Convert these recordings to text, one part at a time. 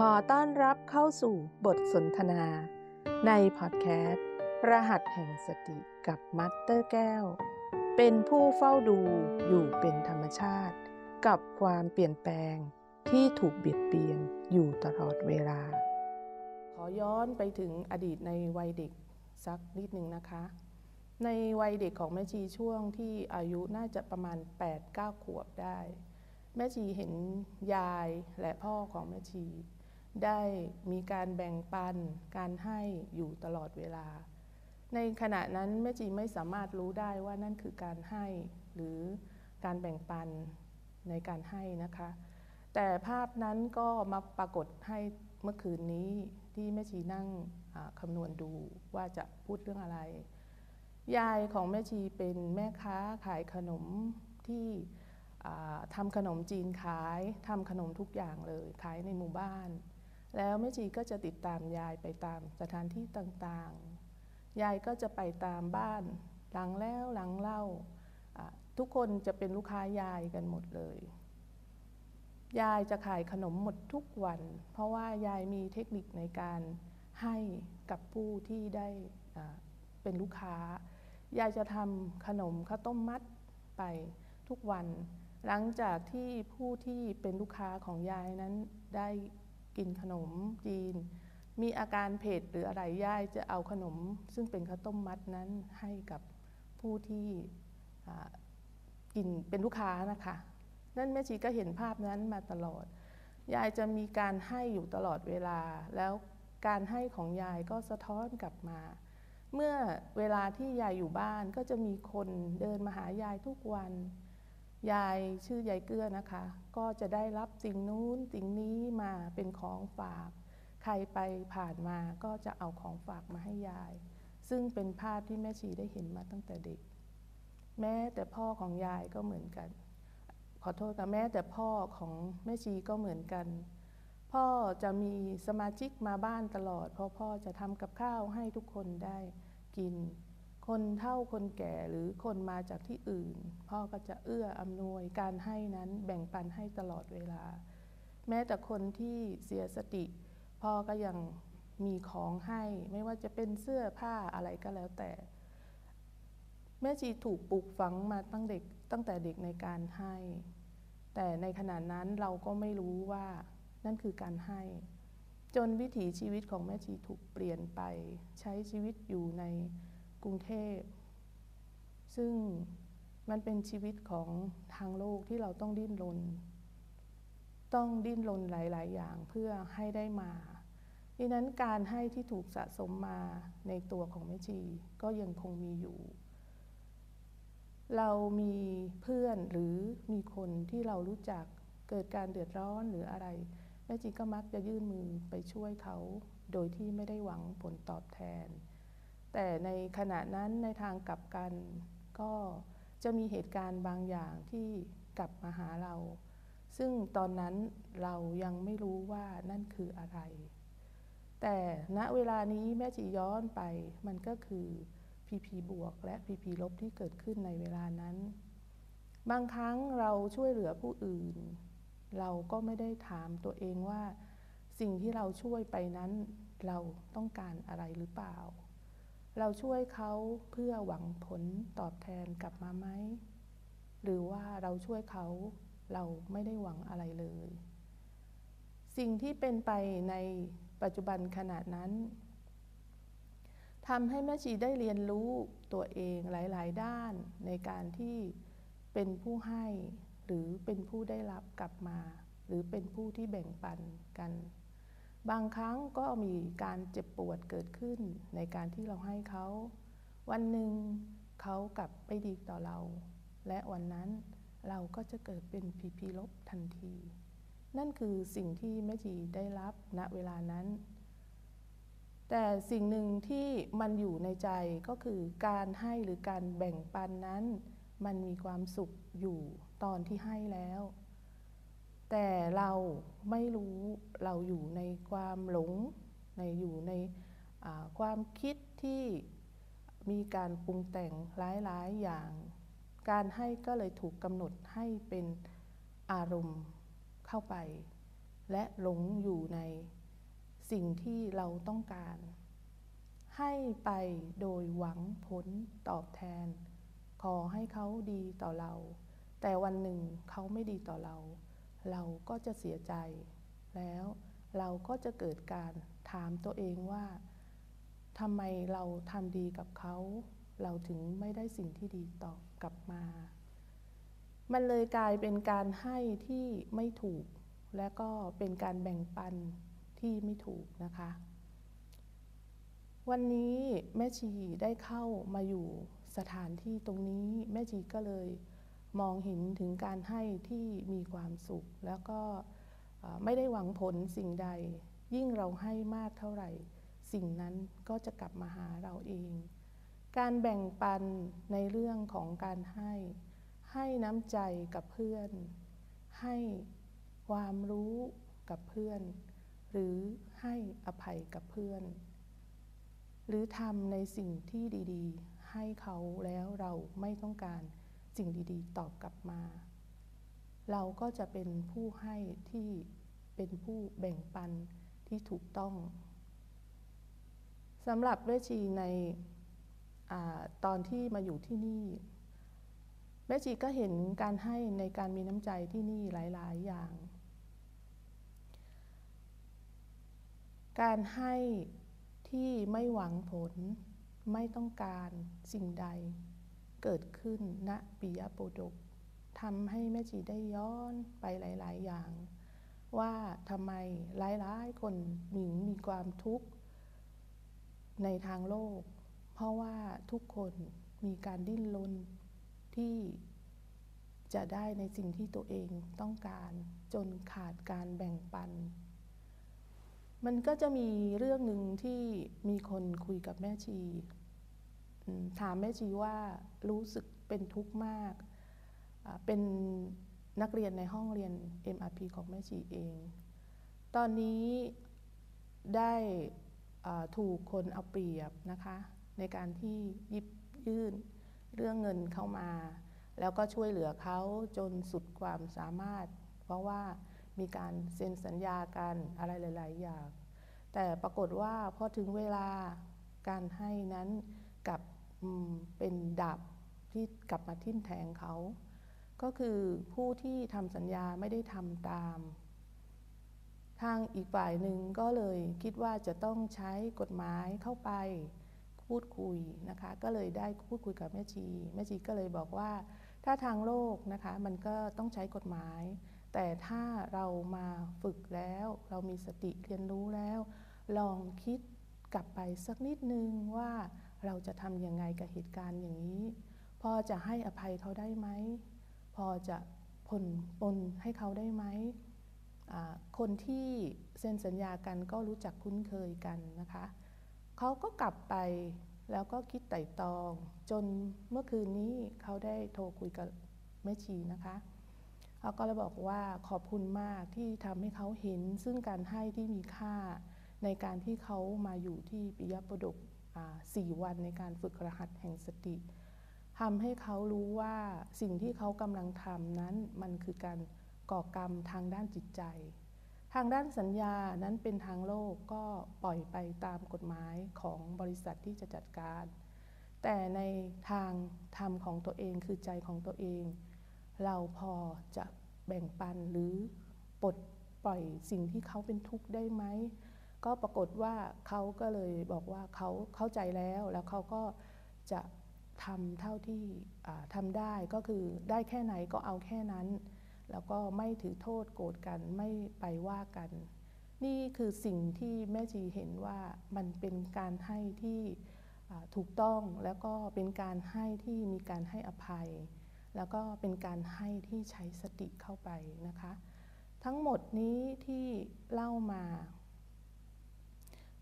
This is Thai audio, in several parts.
ขอต้อนรับเข้าสู่บทสนทนา ในพอดแคสต์ รหัสแห่งสติกับมัตเตอร์แก้ว เป็นผู้เฝ้าดูอยู่เป็นธรรมชาติ กับความเปลี่ยนแปลงที่ถูกเบียดเบียนอยู่ตลอดเวลา ขอย้อนไปถึงอดีตในวัยเด็กสักนิดหนึ่งนะคะ ในวัยเด็กของแม่ชีช่วงที่อายุน่าจะประมาณ 8-9 ขวบได้ แม่ชีเห็นยายและพ่อของแม่ชี ได้มีการแบ่งปัน การให้อยู่ตลอดเวลา ในขณะนั้นแม่ชีไม่สามารถรู้ได้ว่านั่นคือการให้หรือการแบ่งปันในการให้นะคะ แต่ภาพนั้นก็มาปรากฏให้เมื่อคืนนี้ที่แม่ชีนั่งคำนวณดูว่าจะพูดเรื่องอะไร ยายของแม่ชีเป็นแม่ค้าขายขนมที่ทำขนมจีนขายทำขนมทุกอย่างเลยขายในหมู่บ้าน แล้วแม่ชีก็จะติดตามยายไปตามสถานที่ต่างๆ ยายก็จะไปตามบ้านหลังแล้วหลังเล่า ทุกคนจะเป็นลูกค้ายายกันหมดเลย ยายจะขายขนมหมดทุกวัน เพราะว่ายายมีเทคนิคในการให้กับผู้ที่ได้เป็นลูกค้า ยายจะทำขนมข้าวต้มมัดไปทุกวัน หลังจากที่ผู้ที่เป็นลูกค้าของยายนั้นได้ กินขนมจีน มีอาการเผ็ดหรืออะไรย่ายจะเอาขนม ซึ่งเป็นข้าวต้มมัดนั้นให้กับผู้ที่กินเป็นลูกค้านะคะ นั่นแม่ชีก็เห็นภาพนั้นมาตลอด ยายจะมีการให้อยู่ตลอดเวลา แล้วการให้ของยายก็สะท้อนกลับมา เมื่อเวลาที่ยายอยู่บ้านก็จะมีคนเดินมาหายายทุกวัน ยายชื่อยายเกื้อนะคะ ก็จะได้รับสิ่งนู้นสิ่งนี้มาเป็นของฝาก ใครไปผ่านมาก็จะเอาของฝากมาให้ยาย ซึ่งเป็นภาพที่แม่ชีได้เห็นมาตั้งแต่เด็ก แม้แต่พ่อของยายก็เหมือนกัน ขอโทษค่ะแม้แต่พ่อของแม่ชีก็เหมือนกัน พ่อจะมีสมาชิกมาบ้านตลอด เพราะพ่อจะทำกับข้าวให้ทุกคนได้กิน คนเท่าคนแก่หรือคนมาจากที่อื่น พ่อก็จะเอื้ออำนวยการให้นั้นแบ่งปันให้ตลอดเวลา แม้แต่คนที่เสียสติ พ่อก็ยังมีของให้ไม่ว่าจะเป็นเสื้อผ้าอะไรก็แล้วแต่ แม่ชีถูกปลูกฝังมาตั้งเด็กตั้งแต่เด็กในการให้ แต่ในขณะนั้นเราก็ไม่รู้ว่านั่นคือการให้ จนวิถีชีวิตของแม่ชีถูกเปลี่ยนไป ใช้ชีวิตอยู่ใน กรุงเทพ ซึ่งมันเป็นชีวิตของทางโลกที่เราต้องดิ้นรน ต้องดิ้นรนหลาย ๆ อย่างเพื่อให้ได้มาดังนั้นการให้ที่ถูกสะสมมาในตัวของแม่ชีก็ยังคงมีอยู่ เรามีเพื่อนหรือมีคนที่เรารู้จักเกิดการเดือดร้อนหรืออะไรแม่ชีก็มักจะยื่นมือไปช่วยเขา โดยที่ไม่ได้หวังผลตอบแทน แต่ในขณะนั้นในทางกลับกัน ก็จะมีเหตุการณ์บางอย่างที่กลับมาหาเรา ซึ่งตอนนั้นเรายังไม่รู้ว่านั่นคืออะไร แต่ณเวลานี้แม่จีย้อนไปมันก็คือพีพีบวกและพีพีลบที่เกิดขึ้นในเวลานั้น บางครั้งเราช่วยเหลือผู้อื่น เราก็ไม่ได้ถามตัวเองว่า สิ่งที่เราช่วยไปนั้นเราต้องการอะไรหรือเปล่า เราช่วยเขาเพื่อหวังผลตอบแทนกลับมาไหม หรือว่าเราช่วยเขาเราไม่ได้หวังอะไรเลย สิ่งที่เป็นไปในปัจจุบันขณะนั้นทำให้แม่ชีได้เรียนรู้ตัวเองหลาย ๆ ด้านในการที่เป็นผู้ให้หรือเป็นผู้ได้รับกลับมา หรือเป็นผู้ที่แบ่งปันกัน บางครั้งก็มีการเจ็บปวดเกิดขึ้นในการที่เราให้เขา วันหนึ่งเขากลับไปดีต่อเรา และวันนั้นเราก็จะเกิดเป็นพีพีลบทันที นั่นคือสิ่งที่แม่จีได้รับณเวลานั้น แต่สิ่งหนึ่งที่มันอยู่ในใจก็คือการให้หรือการแบ่งปันนั้น มันมีความสุขอยู่ตอนที่ให้แล้ว แต่เราไม่รู้เราอยู่ในความหลงในอยู่ในความคิดที่มีการปรุงแต่งหลาย ๆ อย่าง การให้ก็เลยถูกกำหนดให้เป็นอารมณ์เข้าไป และหลงอยู่ในสิ่งที่เราต้องการ ให้ไปโดยหวังผลตอบแทน ขอให้เขาดีต่อเรา แต่วันหนึ่งเขาไม่ดีต่อเรา เราก็จะเสียใจ แล้วเราก็จะเกิดการถามตัวเองว่าทำไมเราทำดีกับเขา เราถึงไม่ได้สิ่งที่ดีตอบกลับมา มันเลยกลายเป็นการให้ที่ไม่ถูก และก็เป็นการแบ่งปันที่ไม่ถูกนะคะ วันนี้แม่ชีได้เข้ามาอยู่สถานที่ตรงนี้แม่ชีก็เลย มองเห็นถึงการให้ที่มีความสุข แล้วก็ไม่ได้หวังผลสิ่งใด ยิ่งเราให้มากเท่าไหร่ สิ่งนั้นก็จะกลับมาหาเราเอง การแบ่งปันในเรื่องของการให้ ให้น้ำใจกับเพื่อน ให้ความรู้กับเพื่อน หรือให้อภัยกับเพื่อน หรือทำในสิ่งที่ดี ๆ ให้เขาแล้วเราไม่ต้องการ สิ่งดีๆ ตอบกลับมา เราก็จะเป็นผู้ให้ที่เป็นผู้แบ่งปันที่ถูกต้องสำหรับเวชีในอตอนที่มาอยู่ที่นี่แม่ชีก็เห็นการให้ในการมีน้ำใจที่นี่หลาย ๆ อย่าง การให้ที่ไม่หวังผลไม่ต้องการสิ่งใด เกิดขึ้นณปิยโปดกทำให้แม่ชีได้ย้อนไปหลาย ๆ อย่าง ว่าทำไมหลาย ๆ คนหญิงมีความทุกข์ในทางโลก เพราะว่าทุกคนมีการดิ้นรนที่จะได้ในสิ่งที่ตัวเองต้องการจนขาดการแบ่งปัน มันก็จะมีเรื่องหนึ่งที่มีคนคุยกับแม่ชี ถามแม่ชีว่ารู้สึกเป็นทุกข์มาก เป็นนักเรียนในห้องเรียน MRP ของแม่ชีเอง ตอนนี้ได้ถูกคนเอาเปรียบนะคะ ในการที่ยิบยื่นเรื่องเงินเข้ามา แล้วก็ช่วยเหลือเขาจนสุดความสามารถ เพราะว่ามีการเซ็นสัญญากันอะไรหลาย ๆ อย่าง แต่ปรากฏว่าพอถึงเวลาการให้นั้นกับ เป็นดาบที่กลับมาทิ่มแทงเขา ก็คือผู้ที่ทำสัญญาไม่ได้ทำตาม ทางอีกฝ่ายหนึ่งก็เลยคิดว่าจะต้องใช้กฎหมายเข้าไปพูดคุยนะคะ ก็เลยได้พูดคุยกับแม่ชี แม่ชีก็เลยบอกว่า ถ้าทางโลกนะคะมันก็ต้องใช้กฎหมาย แต่ถ้าเรามาฝึกแล้ว เรามีสติเรียนรู้แล้ว ลองคิดกลับไปสักนิดนึงว่า เราจะทำยังไงกับเหตุการณ์อย่างนี้ พอจะให้อภัยเขาได้ไหม พอจะผลปนให้เขาได้ไหม คนที่เซ็นสัญญากันก็รู้จักคุ้นเคยกันนะคะ เขาก็กลับไปแล้วก็คิดไต่ตอง จนเมื่อคืนนี้เขาได้โทรคุยกับแม่ชีนะคะเขาก็เลยบอกว่าขอบคุณมากที่ทำให้เขาเห็นซึ่งการให้ที่มีค่าในการที่เขามาอยู่ที่ปิยประดก สี่วันในการฝึกรหัสแห่งสติทำให้เขารู้ว่าสิ่งที่เขากำลังทำนั้นมันคือการก่อกรรมทางด้านจิตใจ ทางด้านสัญญานั้นเป็นทางโลกก็ปล่อยไปตามกฎหมายของบริษัทที่จะจัดการ แต่ในทางธรรมของตัวเองคือใจของตัวเอง เราพอจะแบ่งปันหรือปลดปล่อยสิ่งที่เขาเป็นทุกข์ได้ไหม ก็ปรากฏว่าเขาก็เลยบอกว่าเขาเข้าใจแล้วแล้วเขาก็จะทำเท่าที่ทำได้ก็คือได้แค่ไหนก็เอาแค่นั้น แล้วก็ไม่ถือโทษโกรธกันไม่ไปว่ากัน นี่คือสิ่งที่แม่จีเห็นว่ามันเป็นการให้ที่ถูกต้องแล้วก็เป็นการให้ที่มีการให้อภัย แล้วก็เป็นการให้ที่ใช้สติเข้าไปนะคะ ทั้งหมดนี้ที่เล่ามา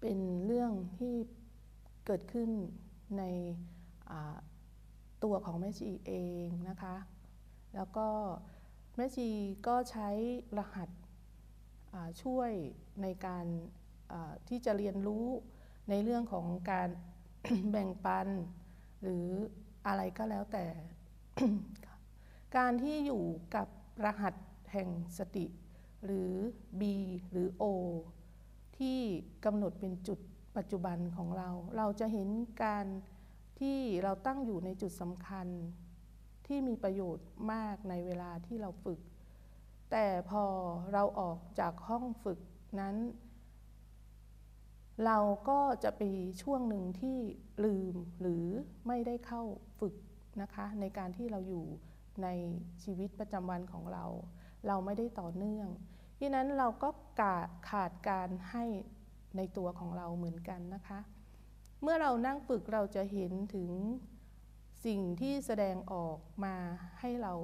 เป็นเรื่องที่เกิดขึ้นในตัวของแม่ชีเองนะคะ แล้วก็แม่ชีก็ใช้รหัสช่วยในการที่จะเรียนรู้ในเรื่องของการแบ่งปัน หรืออะไรก็แล้วแต่ การที่อยู่กับรหัสแห่งสติ หรือ B หรือ O ที่กำหนดเป็นจุดปัจจุบันของเรา เราจะเห็นการที่เราตั้งอยู่ในจุดสำคัญ ที่มีประโยชน์มากในเวลาที่เราฝึก แต่พอเราออกจากห้องฝึกนั้น เราก็จะไปช่วงหนึ่งที่ลืมหรือไม่ได้เข้าฝึกนะคะในการที่เราอยู่ในชีวิตประจำวันของเรา เราไม่ได้ต่อเนื่อง ที่นั้นเราก็ขาดการให้ในตัวของเราเหมือนกันนะคะ เมื่อเรานั่งฝึกเราจะเห็นถึงสิ่งที่แสดงออกมาให้เรา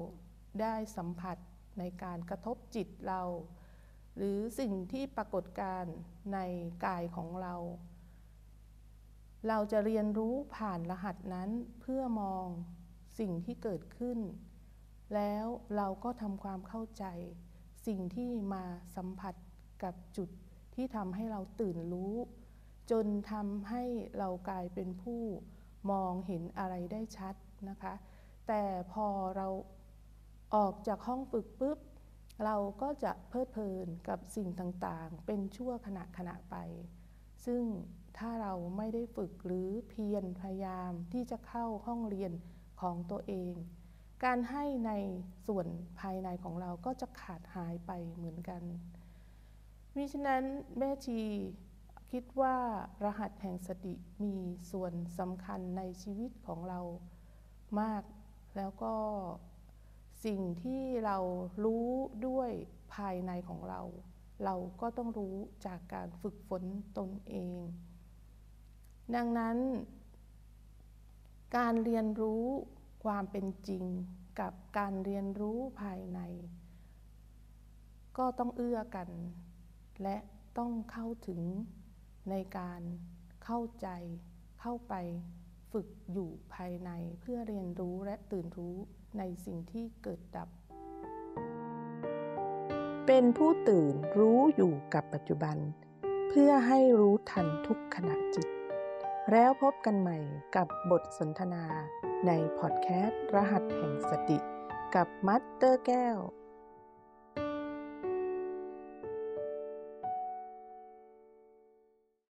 ได้สัมผัสในการกระทบจิตเรา หรือสิ่งที่ปรากฏการในกายของเรา เราจะเรียนรู้ผ่านรหัสนั้นเพื่อมองสิ่งที่เกิดขึ้น แล้วเราก็ทำความเข้าใจ สิ่งที่มาสัมผัสกับจุดที่ทำให้เราตื่นรู้ จนทำให้เรากลายเป็นผู้มองเห็นอะไรได้ชัดนะคะ แต่พอเราออกจากห้องฝึกปุ๊บ เราก็จะเพลิดเพลินกับสิ่งต่างๆ เป็นชั่วขณะขณะไป ซึ่งถ้าเราไม่ได้ฝึกหรือเพียรพยายามที่จะเข้าห้องเรียนของตัวเอง การให้ในส่วนภายในของเราก็จะขาดหายไปเหมือนกันมิฉะนั้นแม่ชีคิดว่ารหัสแห่งสติมีส่วนสำคัญในชีวิตของเรามาก แล้วก็สิ่งที่เรารู้ด้วยภายในของเรา เราก็ต้องรู้จากการฝึกฝนตนเอง ดังนั้น การเรียนรู้ ความเป็นจริงกับการเรียนรู้ภายใน ก็ต้องเอื้อกัน และต้องเข้าถึงในการเข้าใจเข้าไปฝึกอยู่ภายในเพื่อเรียนรู้และตื่นรู้ในสิ่งที่เกิดดับ เป็นผู้ตื่นรู้อยู่กับปัจจุบัน เพื่อให้รู้ทันทุกขณะจิต แล้วพบกันใหม่กับบทสนทนา ในพอดแคสต์รหัสแห่งสติ กับมัตเตอร์แก้ว